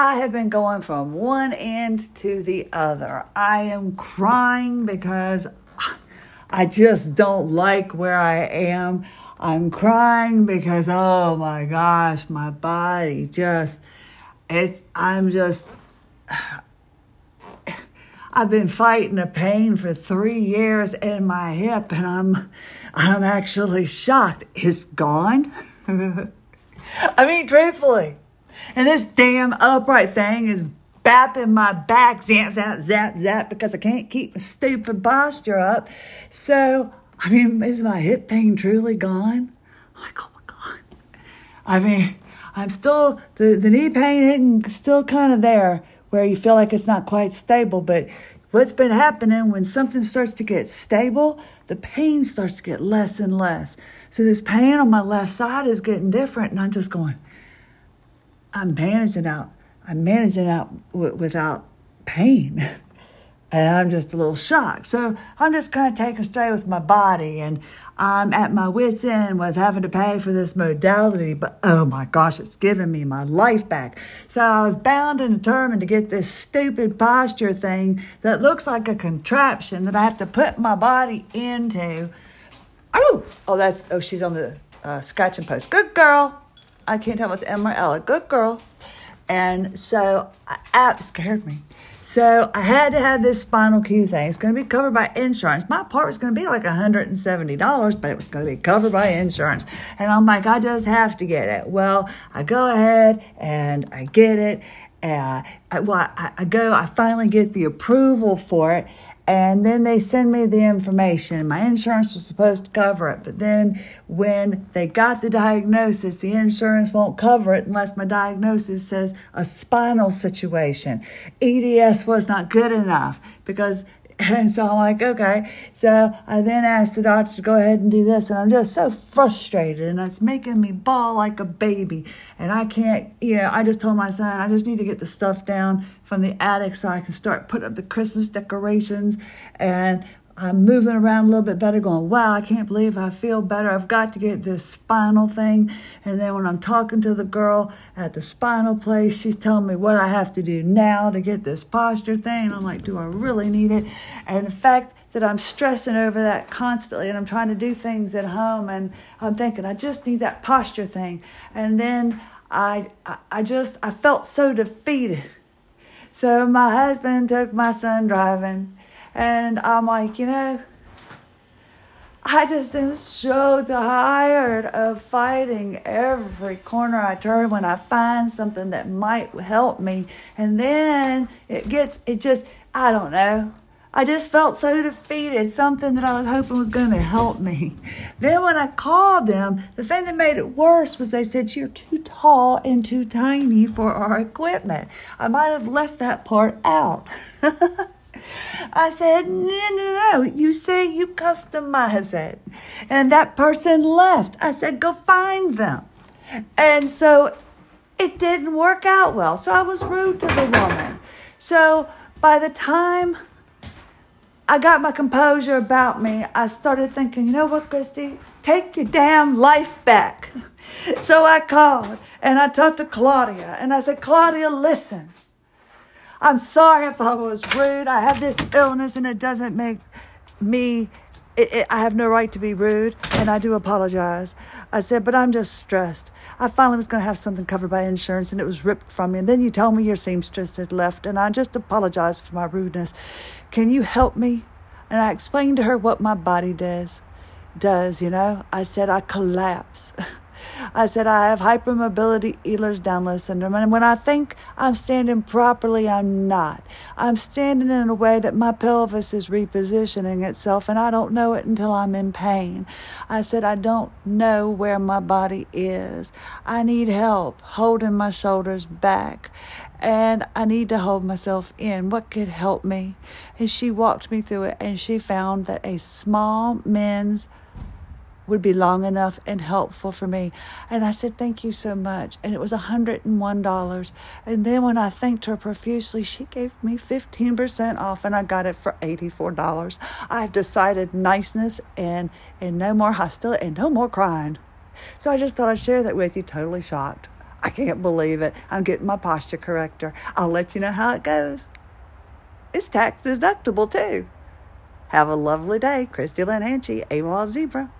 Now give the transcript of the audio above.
I have been going from one end to the other. I am crying because I just don't like where I am. I'm crying because, oh my gosh, my body just, it's, I'm just, I've been fighting a pain for three years in my hip and I'm, I'm actually shocked. It's gone. I mean, truthfully. And this damn upright thing is bapping my back, zap, zap, zap, zap, because I can't keep my stupid posture up. So, I mean, is my hip pain truly gone? I'm like, oh my God. I mean, I'm still, the, the knee pain is still kind of there where you feel like it's not quite stable, but what's been happening when something starts to get stable, the pain starts to get less and less. So this pain on my left side is getting different, and I'm just going, I'm managing out. I'm managing out w- without pain. and I'm just a little shocked. So I'm just kind of taking straight with my body and I'm at my wits' end with having to pay for this modality, but oh my gosh, it's giving me my life back. So I was bound and determined to get this stupid posture thing that looks like a contraption that I have to put my body into. Oh, oh, that's, oh, she's on the uh, scratching post. Good girl. I can't tell if it's Emma or Ella. Good girl. And so, app scared me. So I had to have this spinal Q thing. It's going to be covered by insurance. My part was going to be like $170, but it was going to be covered by insurance. And I'm like, I just have to get it. Well, I go ahead and I get it. Uh, I, well, I, I go, I finally get the approval for it and then they send me the information. My insurance was supposed to cover it, but then when they got the diagnosis, the insurance won't cover it unless my diagnosis says a spinal situation. EDS was not good enough because and so I'm like, okay. So I then asked the doctor to go ahead and do this. And I'm just so frustrated and it's making me bawl like a baby. And I can't, you know, I just told my son, I just need to get the stuff down from the attic so I can start putting up the Christmas decorations. And I'm moving around a little bit better, going, wow, I can't believe I feel better. I've got to get this spinal thing. And then when I'm talking to the girl at the spinal place, she's telling me what I have to do now to get this posture thing. I'm like, do I really need it? And the fact that I'm stressing over that constantly and I'm trying to do things at home and I'm thinking, I just need that posture thing. And then I, I just, I felt so defeated. So my husband took my son driving and I'm like, you know, I just am so tired of fighting every corner I turn when I find something that might help me. And then it gets, it just, I don't know. I just felt so defeated, something that I was hoping was going to help me. Then when I called them, the thing that made it worse was they said, You're too tall and too tiny for our equipment. I might have left that part out. I said, no, no, no. You say you customize it. And that person left. I said, go find them. And so it didn't work out well. So I was rude to the woman. So by the time I got my composure about me, I started thinking, you know what, Christie? Take your damn life back. So I called and I talked to Claudia and I said, Claudia, listen. I'm sorry if I was rude. I have this illness and it doesn't make me, it, it, I have no right to be rude and I do apologize. I said, but I'm just stressed. I finally was going to have something covered by insurance and it was ripped from me. And then you told me your seamstress had left and I just apologized for my rudeness. Can you help me? And I explained to her what my body does. Does, you know? I said, I collapse. I said, I have hypermobility Ehlers-Danlos syndrome. And when I think I'm standing properly, I'm not. I'm standing in a way that my pelvis is repositioning itself, and I don't know it until I'm in pain. I said, I don't know where my body is. I need help holding my shoulders back and I need to hold myself in. What could help me? And she walked me through it, and she found that a small men's would be long enough and helpful for me. And I said, Thank you so much. And it was $101. And then when I thanked her profusely, she gave me 15% off and I got it for $84. I've decided niceness and, and no more hostility and no more crying. So I just thought I'd share that with you, totally shocked. I can't believe it. I'm getting my posture corrector. I'll let you know how it goes. It's tax deductible too. Have a lovely day. Christie Lynn Hanchey, AWOL Zebra.